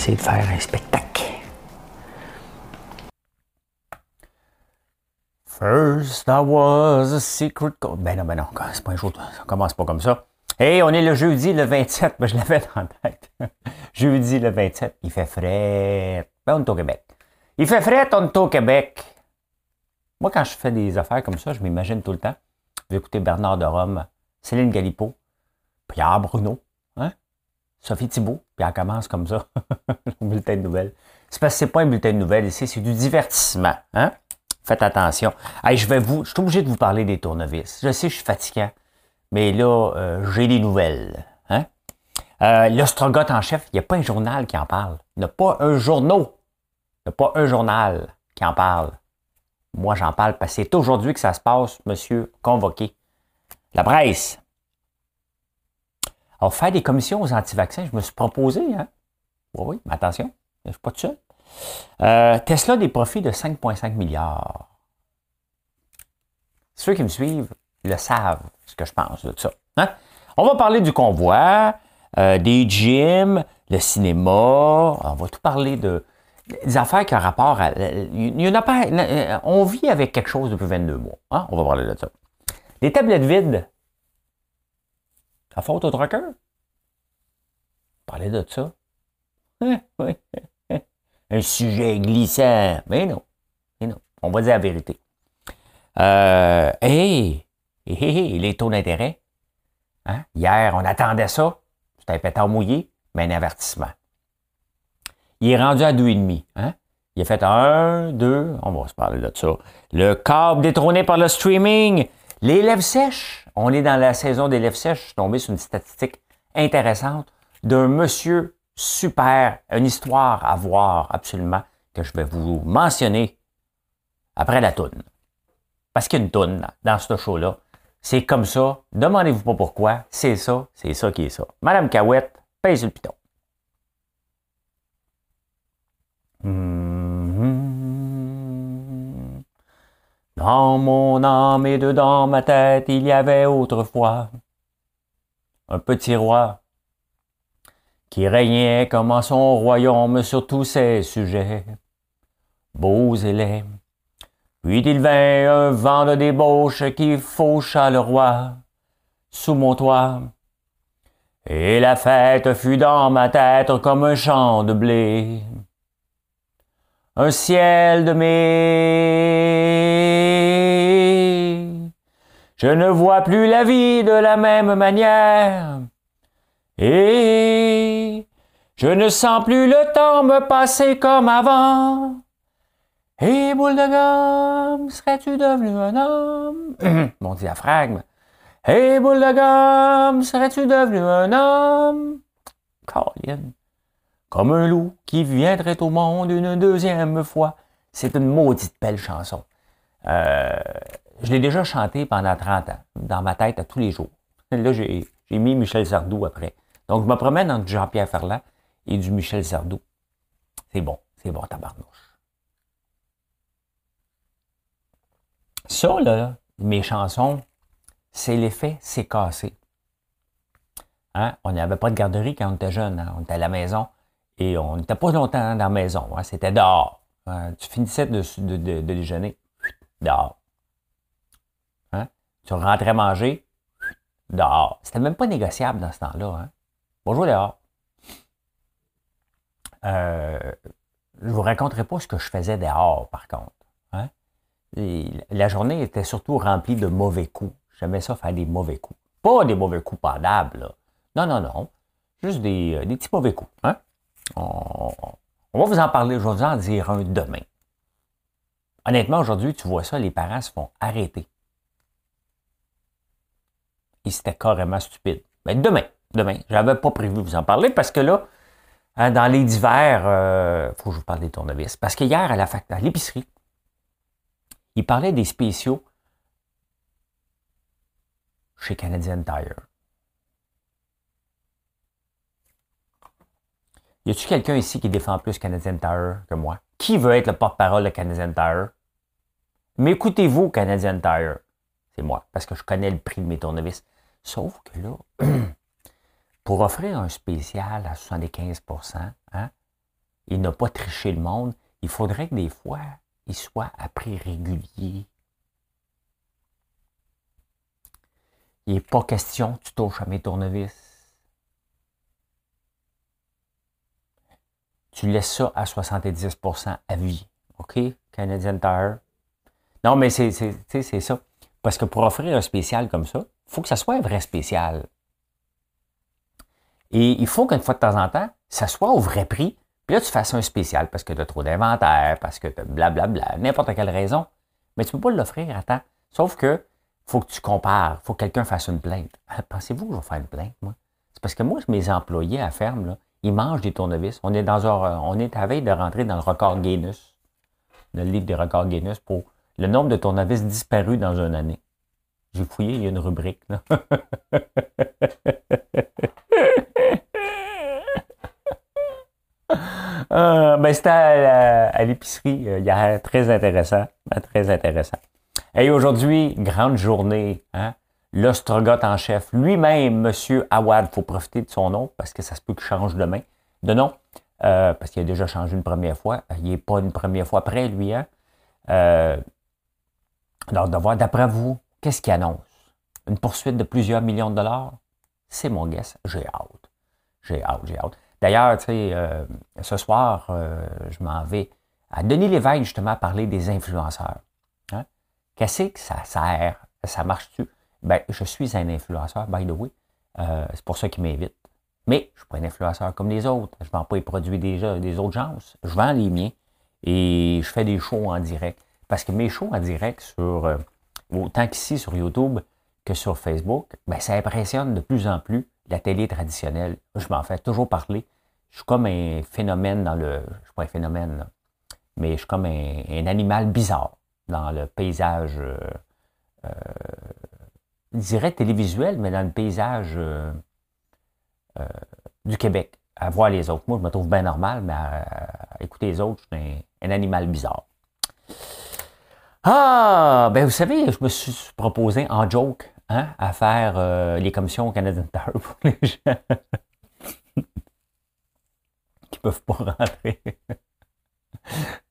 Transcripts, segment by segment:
Essayer de faire un spectacle. First, I was a secret code. Ben non, ben non, c'est pas un jour, ça commence pas comme ça. Hey, on est le jeudi le 27, ben je l'avais dans la tête. jeudi le 27, il fait frais. Ben on est au Québec. Il fait frais, on est au Québec. Moi, quand je fais des affaires comme ça, je m'imagine tout le temps. Je vais écouter Bernard de Rome, Céline Galipo, Pierre Bruno? Sophie Thibault, puis elle commence comme ça, le bulletin de nouvelles. C'est parce que c'est pas un bulletin de nouvelles ici, c'est du divertissement. Hein? Faites attention. Je vais vous. Je suis obligé de vous parler des tournevis. Je sais, je suis fatiguant, mais là, euh, j'ai des nouvelles. Hein? Euh, L'ostrogoth en chef, il n'y a pas un journal qui en parle. Il n'y a pas un journal. Il n'y a pas un journal qui en parle. Moi, j'en parle parce que c'est aujourd'hui que ça se passe, monsieur convoqué. La presse. Alors, faire des commissions aux anti-vaccins, je me suis proposé, hein? Oui, oui, mais attention, je ne suis pas tout seul. Euh, Tesla des profits de 5,5 milliards. Ceux qui me suivent le savent, ce que je pense de ça. Hein? On va parler du convoi, euh, des gyms, le cinéma. On va tout parler de des affaires qui ont rapport à. Il y en a pas, on vit avec quelque chose depuis 22 mois. Hein? On va parler de ça. Les tablettes vides. Faute au trucker? Parler de ça. Un sujet glissant. Mais non. Mais non. On va dire la vérité. Euh, hey, les taux d'intérêt. Hein? Hier, on attendait ça. C'était un pétard mouillé, mais un avertissement. Il est rendu à 2,5. Hein? Il a fait un, deux, on va se parler de ça. Le câble détrôné par le streaming. Les lèvres sèches. On est dans la saison des lèvres sèches. Je suis tombé sur une statistique intéressante d'un monsieur super, une histoire à voir absolument que je vais vous mentionner après la toune. Parce qu'il y a une toune dans ce show-là. C'est comme ça. Demandez-vous pas pourquoi. C'est ça. C'est ça qui est ça. Madame Cahouette, pèse le piton. Mm-hmm. Dans mon âme et dedans ma tête, il y avait autrefois un petit roi qui régnait comme en son royaume sur tous ses sujets, beaux et laids. Puis il vint un vent de débauche qui faucha le roi sous mon toit. Et la fête fut dans ma tête comme un champ de blé. Un ciel de mai. Je ne vois plus la vie de la même manière. Et je ne sens plus le temps me passer comme avant. Et boule de serais-tu devenu un homme? Mon diaphragme. Et boule de serais-tu devenu un homme? Comme un loup qui viendrait au monde une deuxième fois. C'est une maudite belle chanson. Euh, je l'ai déjà chantée pendant 30 ans, dans ma tête à tous les jours. Là, j'ai mis Michel Sardou après. Donc, je me promène entre Jean-Pierre Ferland et du Michel Sardou. C'est bon, c'est bon, tabarnouche. Ça, là, mes chansons, c'est l'effet c'est cassé. Hein? On n'avait pas de garderie quand on était jeune. Hein? On était à la maison et on n'était pas longtemps dans la maison. Hein? C'était dehors. Tu finissais de, déjeuner, dehors. Hein? Tu rentrais manger, dehors. C'était même pas négociable dans ce temps-là. Hein? Bonjour Léa. Euh, je ne vous raconterai pas ce que je faisais dehors, par contre. Hein. la journée était surtout remplie de mauvais coups. J'aimais ça faire des mauvais coups. Pas des mauvais coups pendables. Non, non, non. Juste des, euh, petits mauvais coups. Hein. On, va vous en parler. Je vais vous en dire un demain. Honnêtement, aujourd'hui, tu vois ça, les parents se font arrêter. Et c'était carrément stupide. Mais demain, demain. Je n'avais pas prévu vous en parler parce que là, Hein, dans les divers, il euh, faut que je vous parle des tournevis. Parce que hier, à la à l'épicerie, il parlait des spéciaux chez Canadian Tire. Y a-t-il quelqu'un ici qui défend plus Canadian Tire que moi? Qui veut être le porte-parole de Canadian Tire? Mais écoutez-vous, Canadian Tire? C'est moi, parce que je connais le prix de mes tournevis. Sauf que là, pour offrir un spécial à 75% hein, il n'a pas triché le monde. Il faudrait que des fois, il soit à prix régulier. Il n'est pas question que tu touches à mes tournevis. Tu laisses ça à 70% à vie. OK? Canadian Tire. Non, mais c'est ça. Parce que pour offrir un spécial comme ça, il faut que ça soit un vrai spécial. Et il faut qu'une fois de temps en temps, ça soit au vrai prix. Puis là, tu fasses un spécial parce que tu as trop d'inventaire, parce que tu as blablabla, n'importe quelle raison. Mais tu ne peux pas l'offrir à temps. Sauf que faut que tu compares. faut que quelqu'un fasse une plainte. Pensez-vous que je vais faire une plainte, moi? C'est parce que moi, mes employés à ferme, là, ils mangent des tournevis. On est dans un, on est à veille de rentrer dans le record Guinness, le livre des records Guinness pour le nombre de tournevis disparus dans une année. J'ai fouillé, il y a une rubrique. Là. Euh, ben, c'était à, l'épicerie euh, a très intéressant, ben, très intéressant. Et aujourd'hui, grande journée, hein? L'ostrogoth en chef, lui-même, Monsieur Awad, faut profiter de son nom parce que ça se peut qu'il change demain de nom, euh, parce qu'il a déjà changé une première fois. Il n'est pas une première fois près, lui. Hein? Euh, alors, de voir, d'après vous, qu'est-ce qu'il annonce? Une poursuite de plusieurs millions de dollars? C'est mon guess. J'ai hâte. J'ai hâte, j'ai hâte. D'ailleurs, tu sais, euh, ce soir, euh, je m'en vais à Denis Lévesque, justement, à parler des influenceurs. Hein? Qu'est-ce que ça sert? Ça marche-tu? Ben, je suis un influenceur, by the way. Euh, c'est pour ça qu'il m'invite. Mais je suis pas un influenceur comme les autres. Je ne vends pas les produits des, des autres gens. Je vends les miens et je fais des shows en direct. Parce que mes shows en direct, sur autant qu'ici sur YouTube que sur Facebook, ben, ça impressionne de plus en plus la télé traditionnelle. Je m'en fais toujours parler. Je suis comme un phénomène dans le. Je suis pas un phénomène, mais je suis comme un, animal bizarre dans le paysage, euh, euh, dirais télévisuel, mais dans le paysage euh, du Québec. À voir les autres. Moi, je me trouve bien normal, mais à, écouter les autres, je suis un, animal bizarre. Ah, ben vous savez, je me suis proposé en joke Hein, à faire euh, les commissions Canadian Tire pour les gens qui ne peuvent pas rentrer.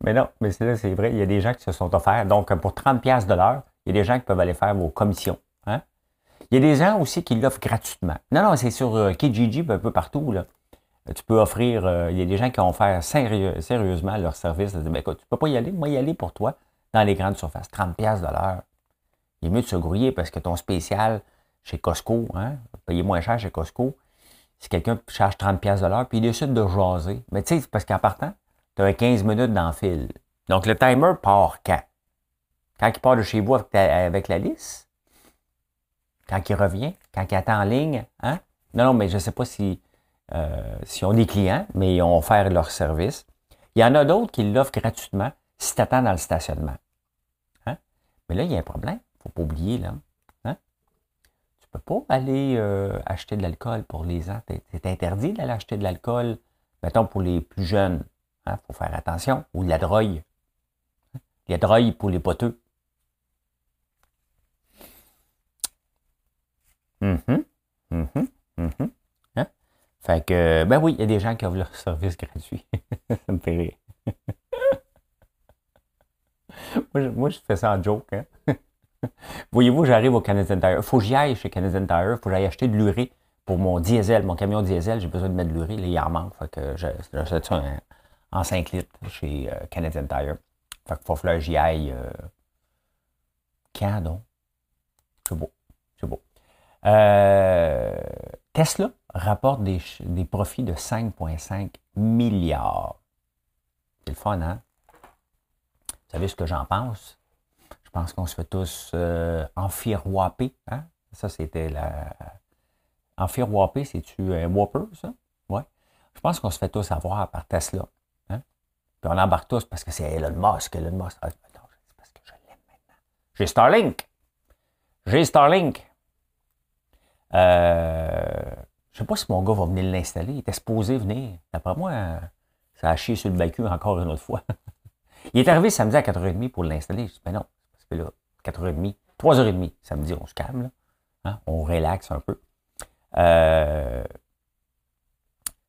mais non, mais c'est vrai, il y a des gens qui se sont offerts. Donc, pour 30$ de l'heure, il y a des gens qui peuvent aller faire vos commissions. Il y a des gens aussi qui l'offrent gratuitement. Non, non, c'est sur euh, Kijiji, un peu partout. Là. Tu peux offrir, euh, il y a des gens qui vont faire sérieusement leur service. Dire, ben, écoute, tu ne peux pas y aller, moi y aller pour toi dans les grandes surfaces. 30$ de l'heure. Il est mieux de se grouiller parce que ton spécial chez Costco, hein, payer moins cher chez Costco, si quelqu'un charge 30$ de l'heure, puis il décide de jaser. Mais tu sais, parce qu'en partant, tu as 15 minutes dans. Donc le timer part quand? Quand il part de chez vous avec, la liste? Quand il revient? Quand il attend en ligne? Hein? Non, non, mais je ne sais pas si, euh, si on des clients, mais ils ont offert leur service. Il y en a d'autres qui l'offrent gratuitement si tu attends dans le stationnement. Hein? Mais là, il y a un problème faut pas oublier, là. Hein? Tu peux pas aller euh, acheter de l'alcool pour les ans. C'est interdit d'aller acheter de l'alcool, mettons, pour les plus jeunes. Il hein? faut faire attention. Ou de la drogue. Hein? La drogue pour les poteux. Mm Fait que, ben oui, il y a des gens qui ont leur service gratuit. ça me fait rire. moi, je, moi, je fais ça en joke. Hein? Voyez-vous, j'arrive au Canadian Tire. Faut que j'y aille chez Canadian Tire. Faut que j'aille acheter de l'urée pour mon diesel, mon camion diesel. J'ai besoin de mettre de l'urée. Là, il en manque. Fait que j'achète ça en, 5 litres chez euh, Canadian Tire. Fait qu'il faut que j'y aille. Euh, quand donc? C'est beau. Euh, Tesla rapporte des, des profits de 5,5 milliards. C'est le fun, hein? Vous savez ce que j'en pense? Je pense qu'on se fait tous euh. Hein? Ça, c'était la. Enfiroiper, c'est-tu un Whopper, ça? Ouais. Je pense qu'on se fait tous avoir par Tesla. Hein? Puis on embarque tous parce que c'est Elon Musk, Elon Musk. Ah, c'est parce que je l'aime maintenant. J'ai Starlink. J'ai Starlink. Euh, je sais pas si mon gars va venir l'installer. Il était supposé venir. D'après moi, ça a chié sur le balcon encore une autre fois. il est arrivé samedi à 4h30 pour l'installer. Je dis, ben non, parce que là, 4h30, 3h30, samedi, on se calme, là. Hein? on relaxe un peu. Euh,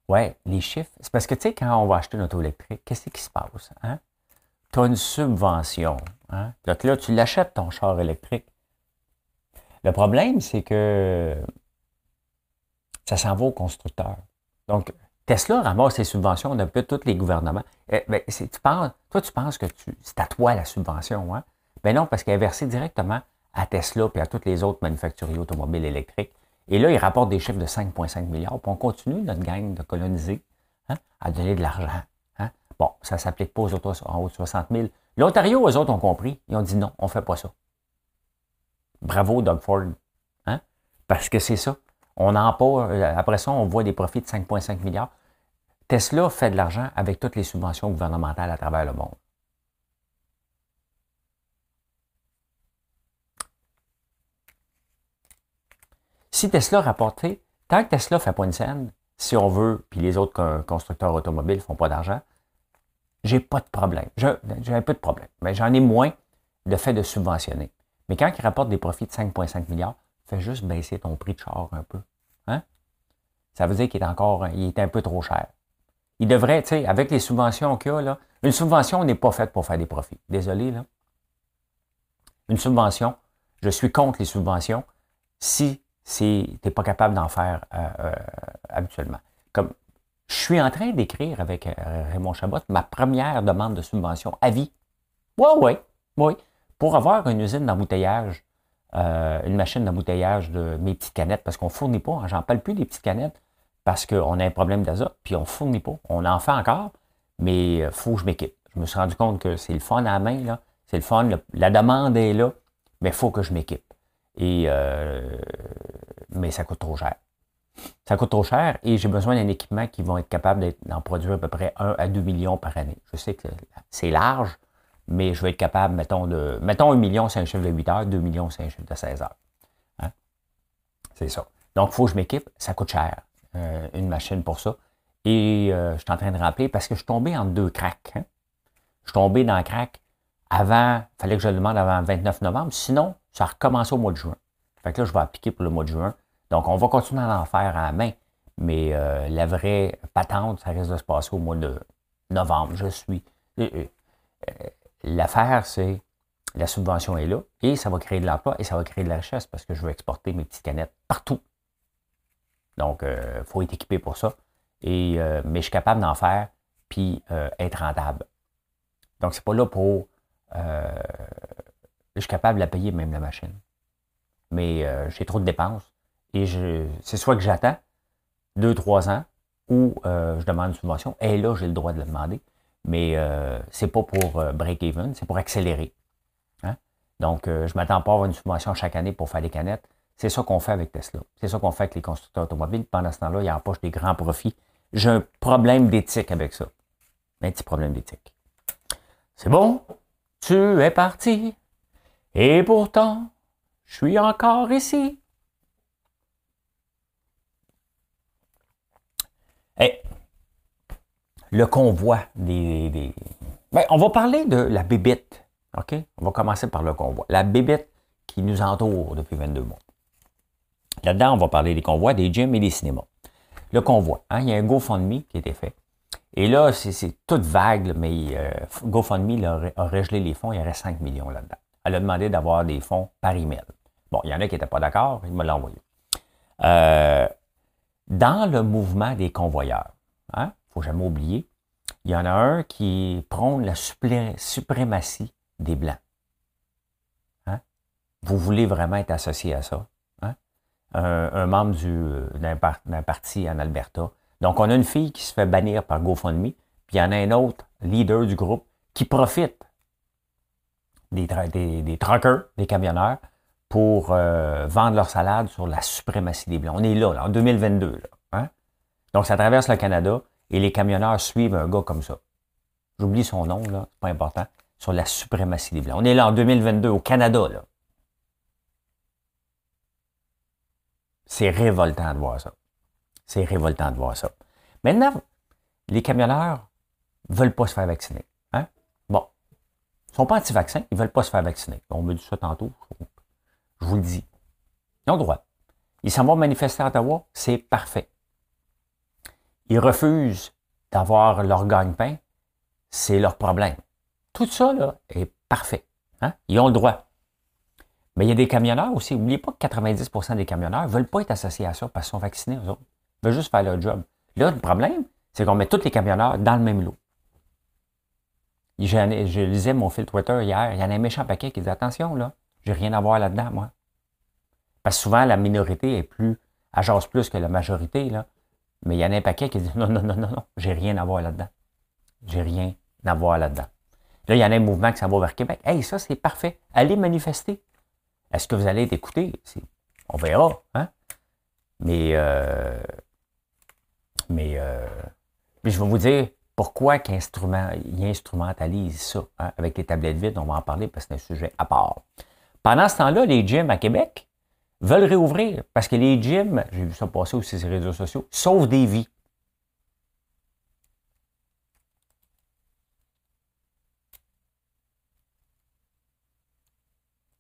ouais, les chiffres. C'est parce que, tu sais, quand on va acheter une auto électrique, qu'est-ce qui se passe? Hein? Tu as une subvention. Hein? Donc là, tu l'achètes, ton char électrique. Le problème, c'est que ça s'en va au constructeur. Donc, Tesla ramasse ses subventions peu tous les gouvernements. Eh, ben, tu penses, toi, tu penses que c'est à toi la subvention. Hein? Ben non, parce qu'elle est versée directement à Tesla et à toutes les autres manufacturiers automobiles électriques. Et là, ils rapportent des chiffres de 5,5 milliards. Puis on continue, notre gang, de coloniser, hein, à donner de l'argent. Hein? Bon, ça ne s'applique pas aux autres en haut de 60 000. L'Ontario, eux autres ont compris. Ils ont dit non, on ne fait pas ça. Bravo, Doug Ford. Hein? Parce que c'est ça. On n'en pas. Euh, après ça, on voit des profits de 5,5 milliards. Tesla fait de l'argent avec toutes les subventions gouvernementales à travers le monde. Si Tesla rapportait, tant que Tesla ne fait pas une scène, si on veut, puis les autres constructeurs automobiles ne font pas d'argent, j'ai pas de problème. J'ai un peu de problème, mais j'en ai moins de fait de subventionner. Mais quand il rapporte des profits de 5,5 milliards, fais juste baisser ton prix de char un peu. Hein? Ça veut dire qu'il est encore il est un peu trop cher. Il devrait, tu sais, avec les subventions qu'il y a, une subvention n'est pas faite pour faire des profits. Désolé, là. Une subvention, je suis contre les subventions si tu n'es pas capable d'en faire euh, euh, habituellement. Comme je suis en train d'écrire avec euh, Raymond Chabot ma première demande de subvention à vie. Oui, oui, oui pour avoir une usine d'embouteillage, euh, une machine d'embouteillage de mes petites canettes, parce qu'on ne fournit pas, j'en parle plus des petites canettes, parce qu'on a un problème d'azote, puis on ne fournit pas. On en fait encore, mais il euh, faut que je m'équipe. Je me suis rendu compte que c'est le fun à la main, là. C'est le fun, la demande est là, mais il faut que je m'équipe. Et euh, mais ça coûte trop cher. Ça coûte trop cher et j'ai besoin d'un équipement qui va être capable d'en produire à peu près 1 à 2 millions par année. Je sais que c'est large, mais je vais être capable, mettons, de. Mettons 1 million, c'est un chiffre de 8 heures, 2 millions, c'est un chiffre de 16 heures. Hein? C'est ça. Donc, il faut que je m'équipe. Ça coûte cher, euh, une machine pour ça. Et euh, je suis en train de rappeler parce que je suis tombé en deux cracks. Hein? Je suis tombé dans le crack avant, il fallait que je le demande avant le 29 novembre. Sinon, ça a recommencé au mois de juin. Fait que là, je vais appliquer pour le mois de juin. Donc, on va continuer à en faire à la main. Mais euh, la vraie patente, ça risque de se passer au mois de novembre. Je suis. L'affaire, c'est la subvention est là et ça va créer de l'emploi et ça va créer de la richesse parce que je veux exporter mes petites canettes partout. Donc, il euh, faut être équipé pour ça. Et, euh, mais je suis capable d'en faire puis euh, être rentable. Donc, c'est pas là pour. je suis capable de la payer même la machine. Mais j'ai trop de dépenses et c'est soit que j'attends deux, trois ans ou je demande une subvention. Et là, j'ai le droit de le demander mais euh, c'est pas pour euh, break-even, c'est pour accélérer. Hein? Donc, euh, je ne m'attends pas à avoir une subvention chaque année pour faire des canettes. C'est ça qu'on fait avec Tesla. C'est ça qu'on fait avec les constructeurs automobiles. Pendant ce temps-là, ils empochent des grands profits. J'ai un problème d'éthique avec ça. Un petit problème d'éthique. C'est bon, tu es parti. Et pourtant, je suis encore ici. Hey, le convoi des. Ben, on va parler de la bébite. OK? On va commencer par le convoi. La bébite qui nous entoure depuis 22 mois. Là-dedans, on va parler des convois, des gyms et des cinémas. Le convoi, hein, il y a un GoFundMe qui a été fait. Et là, c'est toute vague, mais euh, GoFundMe a, régelé les fonds, il y aurait 5 millions là-dedans. Elle a demandé d'avoir des fonds par email. Bon, il y en a qui n'étaient pas d'accord, il me l'a envoyé. Euh, dans le mouvement des convoyeurs, hein, faut jamais oublier, il y en a un qui prône la suprématie des Blancs. Hein? Vous voulez vraiment être associé à ça? Hein? Un, membre d'un, parti en Alberta. Donc, on a une fille qui se fait bannir par GoFundMe, puis il y en a un autre leader du groupe qui profite des, des, des truckers, des camionneurs, pour euh, vendre leur salade sur la suprématie des Blancs. On est là, en 2022. Là, hein? Donc, ça traverse le Canada Et les camionneurs suivent un gars comme ça. J'oublie son nom, là, c'est pas important, sur la suprématie des Blancs. On est là en 2022 au Canada, là. C'est révoltant de voir ça. C'est révoltant de voir ça. Maintenant, les camionneurs veulent pas se faire vacciner. Hein? Bon. Ils sont pas anti-vaccins, ils veulent pas se faire vacciner. On me dit ça tantôt. Je vous le dis. Ils ont le droit. Ils s'en vont manifester à Ottawa, c'est parfait. Ils refusent d'avoir leur gagne-pain, c'est leur problème. Tout ça, là, est parfait. Hein? Ils ont le droit. Mais il y a des camionneurs aussi. N'oubliez pas que 90% des camionneurs ne veulent pas être associés à ça parce qu'ils sont vaccinés, eux autres. Ils veulent juste faire leur job. Là, le problème, c'est qu'on met tous les camionneurs dans le même lot. Je lisais mon fil Twitter hier, il y en a un méchant paquet qui dit Attention, là, j'ai rien à voir là-dedans, moi. Parce que souvent, la minorité est plus, agence plus que la majorité, là. Mais il y en a un paquet qui dit non, non, non, non, non, j'ai rien à voir là-dedans. J'ai rien à voir là-dedans. Là, il y en a un mouvement qui s'en va vers Québec. Hey, ça, c'est parfait. Allez manifester. Est-ce que vous allez être? On verra, hein? Mais, euh, mais, euh, mais je vais vous dire pourquoi ils instrumentalisent ça hein, avec les tablettes vides. On va en parler parce que c'est un sujet à part. Pendant ce temps-là, les gyms à Québec, veulent réouvrir parce que les gyms, j'ai vu ça passer aussi sur les réseaux sociaux, sauvent des vies.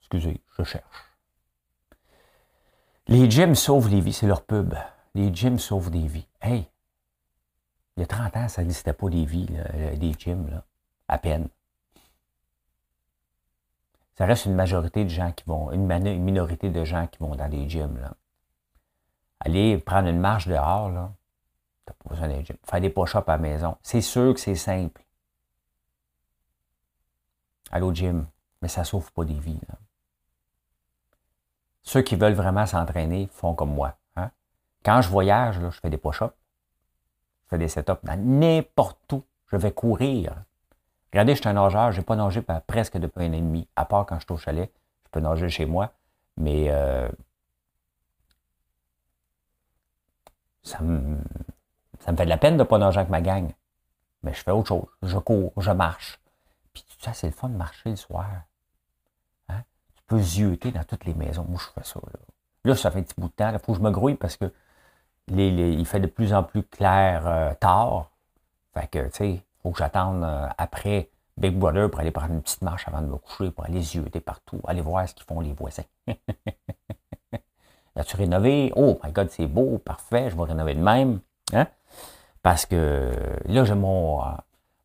Excusez, je cherche. Les gyms sauvent des vies, c'est leur pub. Les gyms sauvent des vies. Hey, il y a 30 ans, ça n'existait pas des vies, des gyms, là, à peine ça reste une majorité de gens qui vont, une, minorité de gens qui vont dans les gyms. Là. Aller prendre une marche dehors, là, t'as pas besoin d'un gym. Faire des push-ups à la maison. C'est sûr que c'est simple. Aller au gym, mais ça sauve pas des vies. Ceux qui veulent vraiment s'entraîner font comme moi. Hein. Quand je voyage, là, je fais des push-ups. Je fais des setups dans n'importe où. Je vais courir. Regardez, je suis un nageur, je n'ai pas nagé presque depuis un an et demi, à part quand je suis au chalet. Je peux nager chez moi, mais euh, ça, me, ça fait de la peine de ne pas nager avec ma gang. Mais je fais autre chose. Je cours, je marche. Puis tu sais, c'est le fun de marcher le soir. Hein? Tu peux zioter dans toutes les maisons. Moi, je fais ça. Là, ça fait un petit bout de temps. Il faut que je me grouille parce que il fait de plus en plus clair euh, tard. Fait que, tu sais, faut que j'attende euh, après Big Brother pour aller prendre une petite marche avant de me coucher, pour aller zioter partout, aller voir ce qu'ils font les voisins. As-tu rénové? Oh my God, c'est beau, parfait, je vais rénover de même. Hein? Parce que là, j'ai mon, euh,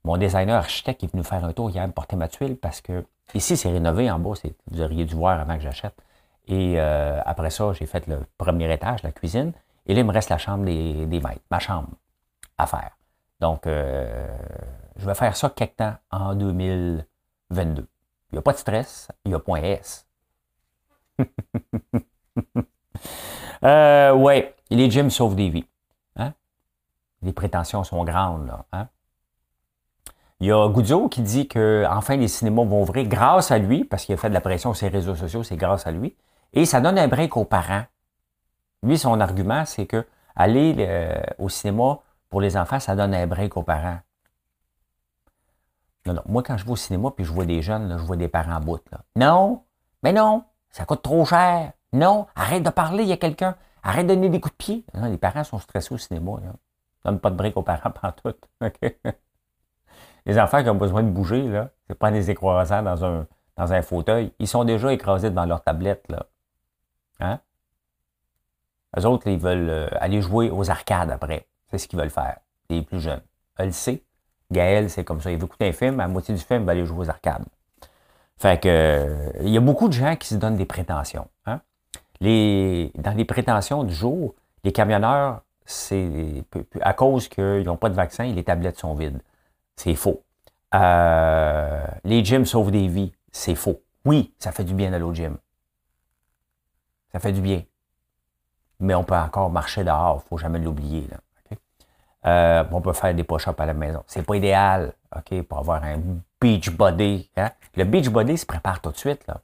mon designer architecte qui est venu faire un tour hier me porter ma tuile parce que ici, c'est rénové en bas, vous auriez dû voir avant que j'achète. Et euh, après ça, j'ai fait le premier étage, la cuisine. Et là, il me reste la chambre des, des maîtres, ma chambre à faire. Donc, euh, je vais faire ça quelque temps en 2022. Il n'y a pas de stress, il n'y a point S. euh, ouais, les gyms sauvent des vies. Hein? Les prétentions sont grandes. Là, hein? Il y a Goudzo qui dit que enfin les cinémas vont ouvrir grâce à lui, parce qu'il a fait de la pression sur les réseaux sociaux, c'est grâce à lui. Et ça donne un break aux parents. Lui, son argument, c'est que aller euh, au cinéma pour les enfants, ça donne un break aux parents. Non, non. Moi, quand je vais au cinéma puis je vois des jeunes, je vois des parents en bout. Non, mais non, ça coûte trop cher. Non, arrête de parler, il y a quelqu'un. Arrête de donner des coups de pied. Non, les parents sont stressés au cinéma. Là. Donne pas de break aux parents pendant tout. Les enfants qui ont besoin de bouger, là, c'est pas des écrasants dans un, dans un fauteuil. Ils sont déjà écrasés devant leur tablette. Là. Hein? Eux autres, ils veulent euh, aller jouer aux arcades après. Ce qu'ils veulent faire, les plus jeunes. Elle le sait. Gaël, c'est comme ça. Il veut écouter un film, à la moitié du film, il va aller jouer aux arcades. Fait que, il y a beaucoup de gens qui se donnent des prétentions. Hein. Dans les prétentions du jour, les camionneurs, c'est à cause qu'ils n'ont pas de vaccin, les tablettes sont vides. C'est faux. Euh, les gyms sauvent des vies. C'est faux. Oui, ça fait du bien d'aller au gym. Ça fait du bien. Mais on peut encore marcher dehors, il ne faut jamais l'oublier. Euh, on peut faire des push-ups à la maison. C'est pas idéal, OK, pour avoir un beach body. Hein? Le beach body se prépare tout de suite. Là.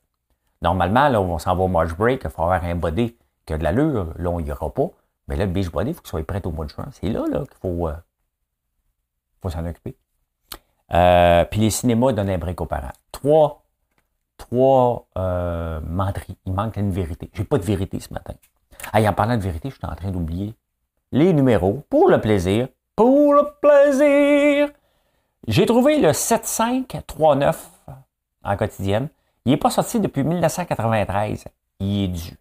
Normalement, là, on s'en va au march break, il faut avoir un body qui a de l'allure. Là, on n'y aura pas. Mais là, le beach body, il faut qu'il soit prêt au mois de juin. C'est là, là qu'il faut. Euh, faut s'en occuper. Euh, puis les cinémas donnent un break aux parents. Trois, trois menteries. Il manque une vérité. J'ai pas de vérité ce matin. Ah, en parlant de vérité, je suis en train d'oublier les numéros pour le plaisir. Pour le plaisir! J'ai trouvé le 7539 en quotidienne. Il n'est pas sorti depuis 1993. Il est dû.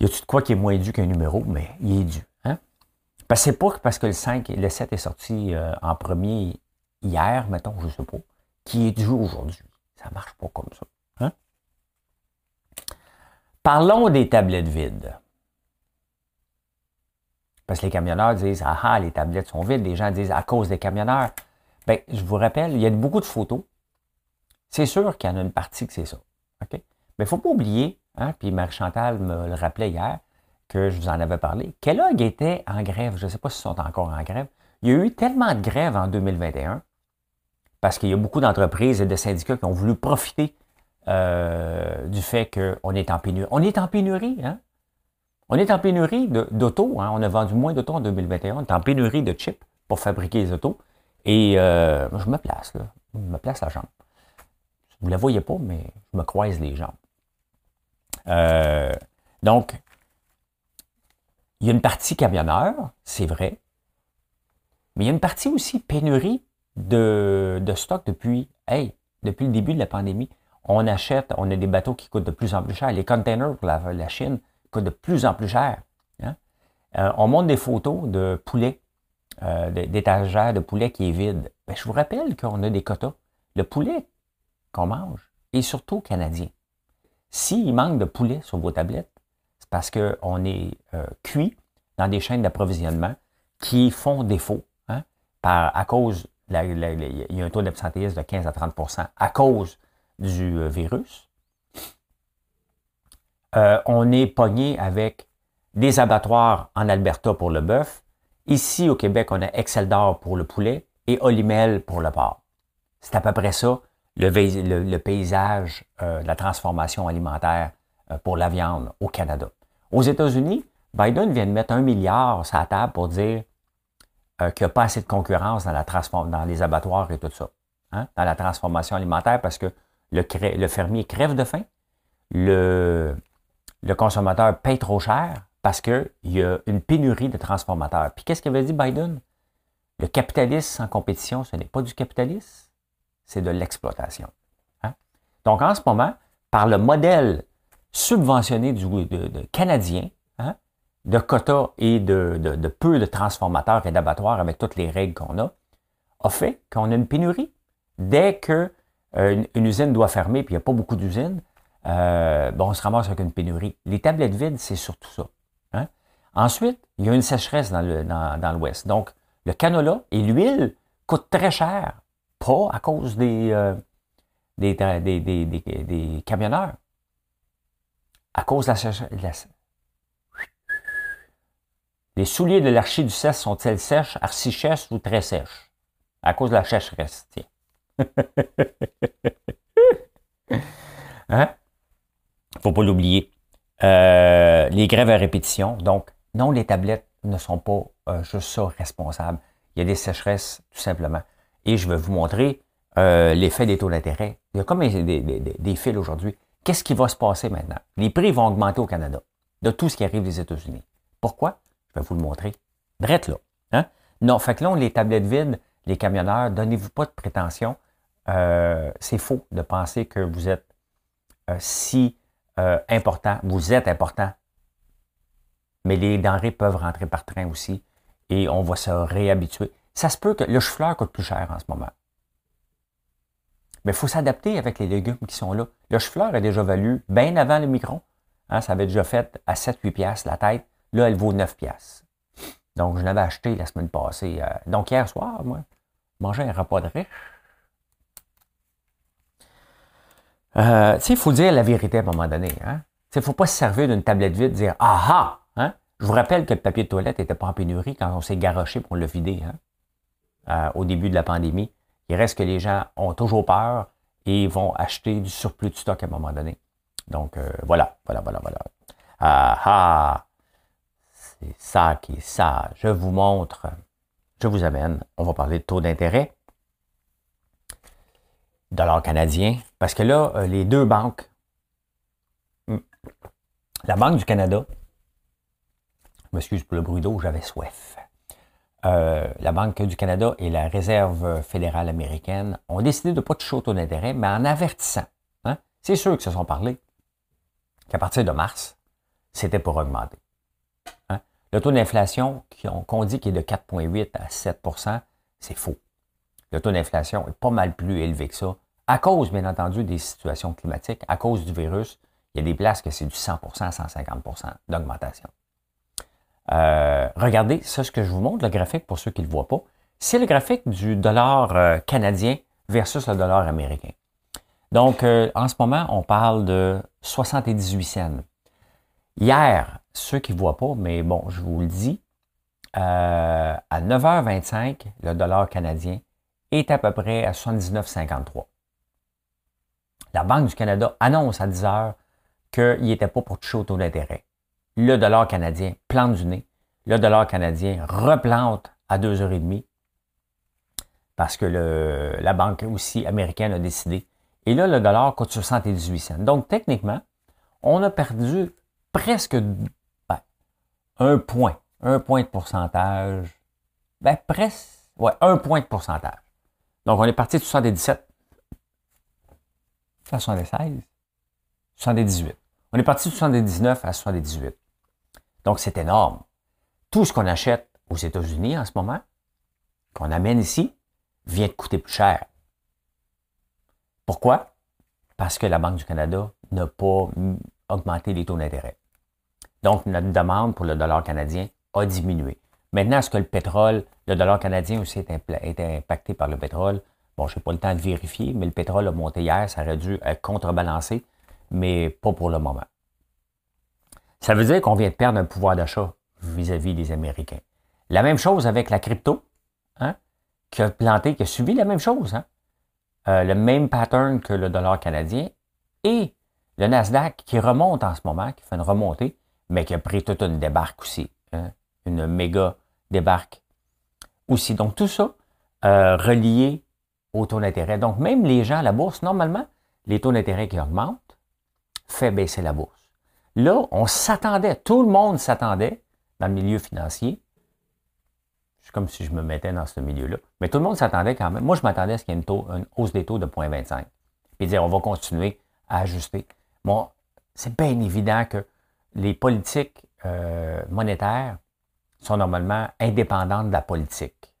Y a-tu de quoi qui est moins dû qu'un numéro, mais il est dû. Hein? Parce que c'est pas parce que le 5 et le 7 est sorti euh, en premier hier, mettons, je sais pas, qui est dû aujourd'hui. Ça marche pas comme ça. Parlons des tablettes vides. Parce que les camionneurs disent Ah ah, les tablettes sont vides. Les gens disent à cause des camionneurs. Bien, je vous rappelle, il y a beaucoup de photos. C'est sûr qu'il y en a une partie que c'est ça. Mais il ne faut pas oublier, hein, puis Marie-Chantal me le rappelait hier, que je vous en avais parlé. Kellogg était en grève. Je ne sais pas s'ils sont encore en grève. Il y a eu tellement de grèves en 2021 parce qu'il y a beaucoup d'entreprises et de syndicats qui ont voulu profiter euh, du fait qu'on est en pénurie. On est en pénurie, hein? On est en pénurie d'auto. Hein? On a vendu moins d'auto en 2021. On est en pénurie de chips pour fabriquer les autos. Et euh, je me place, là. Je me place la jambe. Vous ne la voyez pas, mais je me croise les jambes. Euh, donc, il y a une partie camionneur, c'est vrai, mais il y a une partie aussi pénurie de, de stock depuis, hey, depuis le début de la pandémie. On achète, on a des bateaux qui coûtent de plus en plus cher. Les containers pour la, Chine coûtent de plus en plus cher. Hein. Euh, on montre des photos de poulets euh, d'étagères de poulet qui est vide. Ben, je vous rappelle qu'on a des quotas. Le poulet qu'on mange est surtout canadien. S'il manque de poulet sur vos tablettes, c'est parce qu'on est euh, cuit dans des chaînes d'approvisionnement qui font défaut hein, par, à cause, il y a un taux d'absentéisme de 15 à 30% à cause du euh, virus. on est pogné avec des abattoirs en Alberta pour le bœuf, Ici, au Québec, on a Excel d'or pour le poulet et Olimel pour le porc. C'est à peu près ça, le, paysage euh, de la transformation alimentaire euh, pour la viande au Canada. Aux États-Unis, Biden vient de mettre un milliard sur la table pour dire euh, qu'il n'y a pas assez de concurrence dans, la dans les abattoirs et tout ça, hein, dans la transformation alimentaire parce que le, fermier crève de faim, le, consommateur paye trop cher, parce qu'il y a une pénurie de transformateurs. Puis qu'est-ce qu'avait dit Biden? Le capitalisme sans compétition, ce n'est pas du capitalisme, c'est de l'exploitation. Hein? Donc en ce moment, par le modèle subventionné du, de, canadien, hein, de quotas et de, peu de transformateurs et d'abattoirs avec toutes les règles qu'on a, a fait qu'on a une pénurie. Dès qu'une euh, une, usine doit fermer, puis il n'y a pas beaucoup d'usines, euh, bon, on se ramasse avec une pénurie. Les tablettes vides, c'est surtout ça. Ensuite, il y a une sécheresse dans, l'Ouest. Donc, le canola et l'huile coûtent très cher, pas à cause des, euh, des, camionneurs, à cause de la sécheresse. Les souliers de l'archi du sont-ils sèches, archi-sèches ou très sèches? À cause de la sécheresse, tiens. Hein? Faut pas l'oublier. Euh, les grèves à répétition, donc non, les tablettes ne sont pas euh, juste ça responsables. Il y a des sécheresses, tout simplement. Et je vais vous montrer euh, l'effet des taux d'intérêt. Il y a comme des, fils aujourd'hui. Qu'est-ce qui va se passer maintenant? Les prix vont augmenter au Canada de tout ce qui arrive des États-Unis. Pourquoi? Je vais vous le montrer. Drette là. Hein? Non, fait que là, les tablettes vides, les camionneurs, donnez-vous pas de prétention. Euh, c'est faux de penser que vous êtes si important. Vous êtes important mais les denrées peuvent rentrer par train aussi et on va se réhabituer. Ça se peut que le chou-fleur coûte plus cher en ce moment. Mais il faut s'adapter avec les légumes qui sont là. Le chou-fleur a déjà valu, bien avant le micron, hein, ça avait déjà fait à 7-8 piastres la tête. Là, elle vaut 9 piastres. Donc, je l'avais acheté la semaine passée. Euh, donc, hier soir, moi, manger un repas de riche. Euh, tu sais, il faut dire la vérité à un moment donné. Hein? Il ne faut pas se servir d'une tablette vide et dire Ah ah! Je vous rappelle que le papier de toilette n'était pas en pénurie quand on s'est garoché pour le vider hein? Euh, au début de la pandémie. Il reste que les gens ont toujours peur et vont acheter du surplus de stock à un moment donné. Donc voilà, voilà, voilà, voilà. Ah ah! C'est ça qui est ça. Je vous montre, je vous amène. On va parler de taux d'intérêt. Dollar canadien. Parce que là, euh, les deux banques, la Banque du Canada, je m'excuse pour le bruit d'eau, j'avais soif. Euh, la Banque du Canada et la Réserve fédérale américaine ont décidé de ne pas toucher au taux d'intérêt, mais en avertissant. Hein, c'est sûr qu'ils se sont parlé qu'à partir de mars, c'était pour augmenter. Le taux d'inflation qu'on dit qu'il est de 4,8 à 7% c'est faux. Le taux d'inflation est pas mal plus élevé que ça, à cause, bien entendu, des situations climatiques, à cause du virus. Il y a des places que c'est du 100% 150% d'augmentation. Euh, regardez, ça, ce que je vous montre, le graphique, pour ceux qui ne le voient pas, c'est le graphique du dollar euh, canadien versus le dollar américain. Donc, euh, en ce moment, on parle de 78 cents. Hier, ceux qui ne voient pas, mais bon, je vous le dis, euh, à 9h25, le dollar canadien est à peu près à 79,53. La Banque du Canada annonce à 10h qu'il n'était pas pour toucher au taux d'intérêt. Le dollar canadien plante du nez. Le dollar canadien replante à 2h30 parce que le, la banque aussi américaine a décidé. Et là, le dollar coûte 78 cents. Donc, techniquement, on a perdu presque un point, un point de pourcentage, ben presque, ouais, un point de pourcentage. Donc, on est parti de 77 à 76, 78. On est parti de 79 à 78. Donc, c'est énorme. Tout ce qu'on achète aux États-Unis en ce moment, qu'on amène ici, vient de coûter plus cher. Pourquoi? Parce que la Banque du Canada n'a pas augmenté les taux d'intérêt. Donc, notre demande pour le dollar canadien a diminué. Maintenant, est-ce que le pétrole, le dollar canadien aussi est, impacté par le pétrole? Bon, je n'ai pas le temps de vérifier, mais le pétrole a monté hier, ça aurait dû être contrebalancé, mais pas pour le moment. Ça veut dire qu'on vient de perdre un pouvoir d'achat vis-à-vis des Américains. La même chose avec la crypto, hein, qui a planté, qui a subi la même chose, hein? Euh, le même pattern que le dollar canadien, et le Nasdaq qui remonte en ce moment, qui fait une remontée, mais qui a pris toute une débarque aussi, hein, une méga débarque aussi. Donc tout ça euh, relié au taux d'intérêt. Donc même les gens à la bourse, normalement, les taux d'intérêt qui augmentent fait baisser la bourse. Là, on s'attendait, tout le monde s'attendait dans le milieu financier. C'est comme si je me mettais dans ce milieu-là. Mais tout le monde s'attendait quand même. Moi, je m'attendais à ce qu'il y ait une, hausse des taux de 0,25. Puis dire, on va continuer à ajuster. Bon, c'est bien évident que les politiques euh, monétaires sont normalement indépendantes de la politique.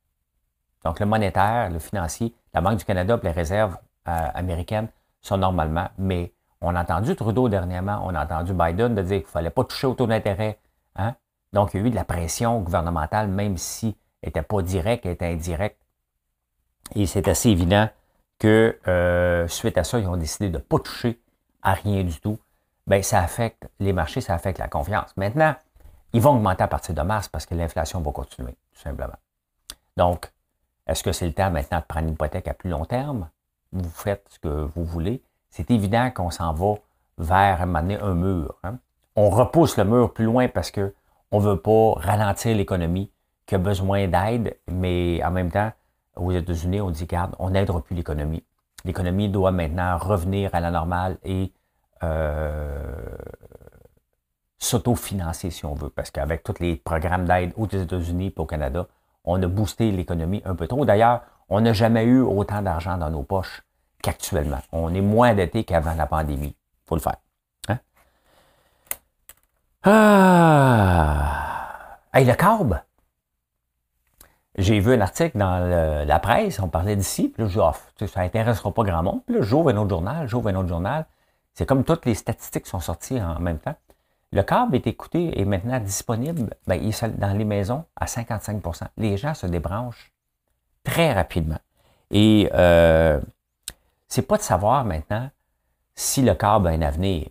Donc, le monétaire, le financier, la Banque du Canada et les réserves euh, américaines sont normalement, mais on a entendu Trudeau dernièrement, on a entendu Biden de dire qu'il ne fallait pas toucher au taux d'intérêt. Hein? Donc, il y a eu de la pression gouvernementale, même si elle n'était pas directe, elle était indirecte. Et c'est assez évident que euh, suite à ça, ils ont décidé de ne pas toucher à rien du tout ben, ça affecte les marchés, ça affecte la confiance. Maintenant, ils vont augmenter à partir de mars parce que l'inflation va continuer, tout simplement. Donc, est-ce que c'est le temps maintenant de prendre une hypothèque à plus long terme? Vous faites ce que vous voulez. C'est évident qu'on s'en va vers un, un mur. Hein. On repousse le mur plus loin parce qu'on ne veut pas ralentir l'économie qui a besoin d'aide, mais en même temps, aux États-Unis, on dit, garde, on n'aidera plus l'économie. L'économie doit maintenant revenir à la normale et s'autofinancer, si on veut, parce qu'avec tous les programmes d'aide aux États-Unis et au Canada, on a boosté l'économie un peu trop. D'ailleurs, on n'a jamais eu autant d'argent dans nos poches qu'actuellement. On est moins endetté qu'avant la pandémie. Il faut le faire. Hein? Ah! Hey, le carbe! J'ai vu un article dans la presse, on parlait d'ici, puis là, je dis, ça n'intéressera pas grand monde. Puis là, j'ouvre un autre journal, j'ouvre un autre journal. C'est comme toutes les statistiques sont sorties en même temps. Le câble est écouté et maintenant disponible ben, il est dans les maisons à 55% Les gens se débranchent très rapidement. Et euh, c'est pas de savoir maintenant si le câble a un avenir.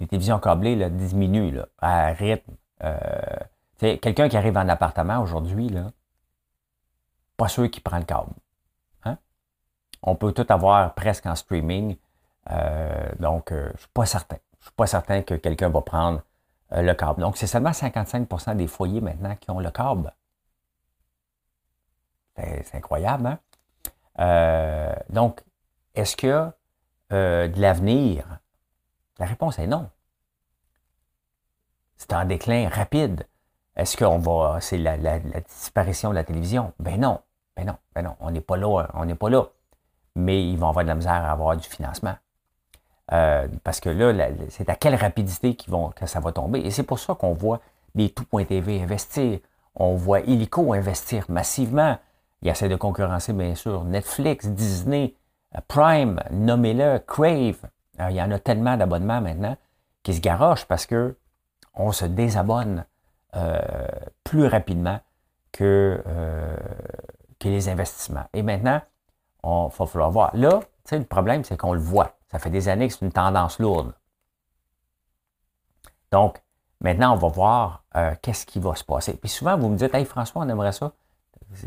Les télévisions câblées là, diminuent là, à rythme. Euh, quelqu'un qui arrive en appartement aujourd'hui, pas sûr qu'il prend le câble. On peut tout avoir presque en streaming. Euh, donc, euh, je ne suis pas certain. Je ne suis pas certain que quelqu'un va prendre euh, le câble. Donc, c'est seulement 55% des foyers maintenant qui ont le câble. C'est incroyable, hein? Donc, est-ce a de l'avenir? La réponse est non. C'est un déclin rapide. Est-ce qu'on va. C'est la, disparition de la télévision? Ben non. Ben non. Ben non. On n'est pas là. On n'est pas là. Mais ils vont avoir de la misère à avoir du financement. Euh, parce que là, c'est à quelle rapidité vont, que ça va tomber. Et c'est pour ça qu'on voit des tout.tv investir. On voit Illico investir massivement. Il essaie de concurrencer, bien sûr, Netflix, Disney, euh, Prime, nommez-le, Crave. Euh, il y en a tellement d'abonnements maintenant qui se garochent parce que on se désabonne plus rapidement que, que les investissements. Et maintenant, il va falloir voir. Là, le problème, c'est qu'on le voit. Ça fait des années que c'est une tendance lourde. Donc, maintenant, on va voir euh, qu'est-ce qui va se passer. Puis souvent, vous me dites, Hey François, on aimerait ça.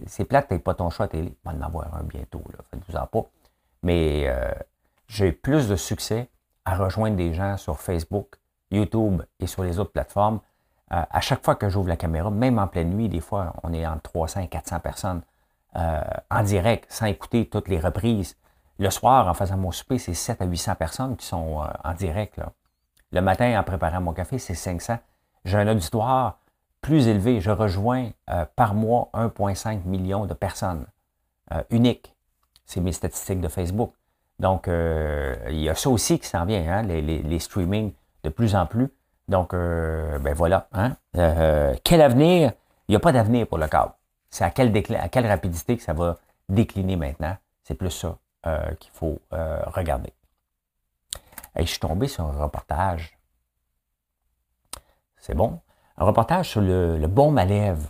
C'est plate, t'as pas ton choix à télé. On va en avoir un bientôt, là. Faites-vous-en pas. Mais euh, j'ai plus de succès à rejoindre des gens sur Facebook, YouTube et sur les autres plateformes. Euh, à chaque fois que j'ouvre la caméra, même en pleine nuit, des fois, on est entre 300 et 400 personnes en direct, sans écouter toutes les reprises. Le soir, en faisant mon souper, c'est 7 à 800 personnes qui sont euh, en direct. Le matin, en préparant mon café, c'est 500. J'ai un auditoire plus élevé. Je rejoins euh, par mois 1,5 million de personnes euh, uniques. C'est mes statistiques de Facebook. Donc, il y a ça aussi qui s'en vient, hein, les, les, streamings de plus en plus. Donc, ben voilà. Hein. quel avenir? Il n'y a pas d'avenir pour le câble. C'est à quelle, rapidité que ça va décliner maintenant. C'est plus ça. Euh, qu'il faut euh, regarder. Et je suis tombé sur un reportage. C'est bon? Un reportage sur le, bon malève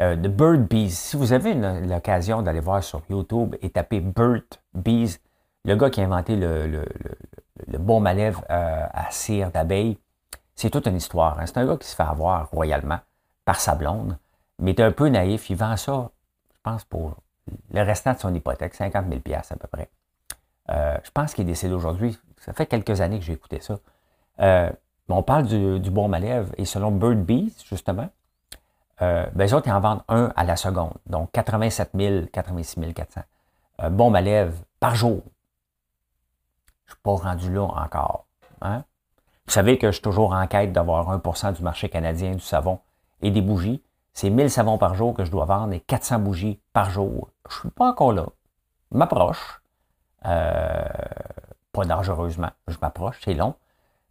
euh, de Bird Bees. Si vous avez l'occasion d'aller voir sur YouTube et taper Bird Bees, le gars qui a inventé le, le, bon malève à cire d'abeille, c'est toute une histoire. Hein. C'est un gars qui se fait avoir royalement par sa blonde, mais il est un peu naïf. Il vend ça, je pense, pour le restant de son hypothèque, 50 000 à peu près. Euh, je pense qu'il est décédé aujourd'hui. Ça fait quelques années que j'ai écouté ça. Euh, on parle du, bon malève et selon Bird Bees, justement, euh, ben, les autres, ils en vendent un à la seconde. Donc 87 000, 86 400 bon malève par jour. Je ne suis pas rendu là encore. Hein? Vous savez que je suis toujours en quête d'avoir 1% du marché canadien du savon et des bougies. C'est 1000 savons par jour que je dois vendre et 400 bougies par jour. Je ne suis pas encore là. Je m'approche. Euh, pas dangereusement. Je m'approche, c'est long.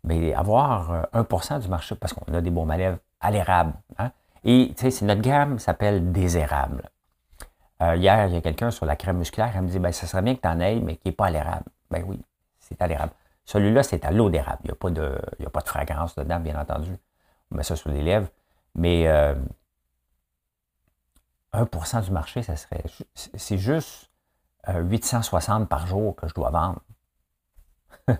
Mais avoir 1% euh, du marché, parce qu'on a des bons malèves à l'érable. Hein. Et tu sais, notre gamme s'appelle des érables. Euh, hier, il y a quelqu'un sur la crème musculaire, elle me dit, ben, ça serait bien que tu en aies, mais qui n'est pas à l'érable. Ben oui, c'est à l'érable. Celui-là, c'est à l'eau d'érable. Il n'y a, pas de, a pas de fragrance dedans, bien entendu. On met ça sur les lèvres. Mais 1% du marché, ça serait. C'est juste 860 par jour que je dois vendre.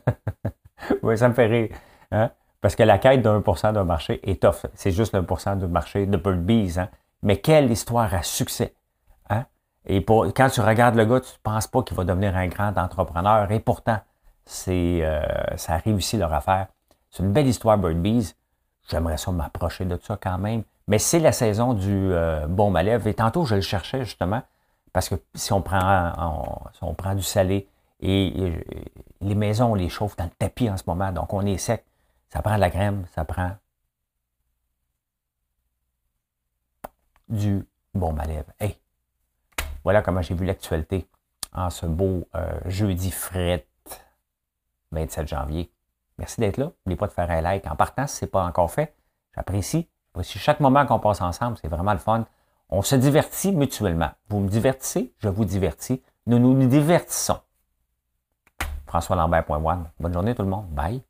oui, ça me fait rire. Hein? Parce que la quête de 1% d'un marché est tough. C'est juste le 1% du marché de Bird Bees. Hein? Mais quelle histoire à succès. Hein? Et pour, quand tu regardes le gars, tu ne penses pas qu'il va devenir un grand entrepreneur. Et pourtant, c'est, euh, ça a réussi leur affaire. C'est une belle histoire, Bird Bees. J'aimerais ça m'approcher de ça quand même. Mais c'est la saison du euh, bon malève. Et tantôt, je le cherchais justement. Parce que si on prend, du salé et, les maisons, on les chauffe dans le tapis en ce moment, donc on est sec, ça prend de la crème, ça prend du bon malève. Hey, voilà comment j'ai vu l'actualité en ce beau euh, jeudi fret 27 janvier. Merci d'être là. N'oubliez pas de faire un like. En partant, si ce n'est pas encore fait, j'apprécie. J'apprécie chaque moment qu'on passe ensemble. C'est vraiment le fun. On se divertit mutuellement. Vous me divertissez, je vous divertis. Nous nous divertissons. François Lambert.one. Bonne journée tout le monde. Bye.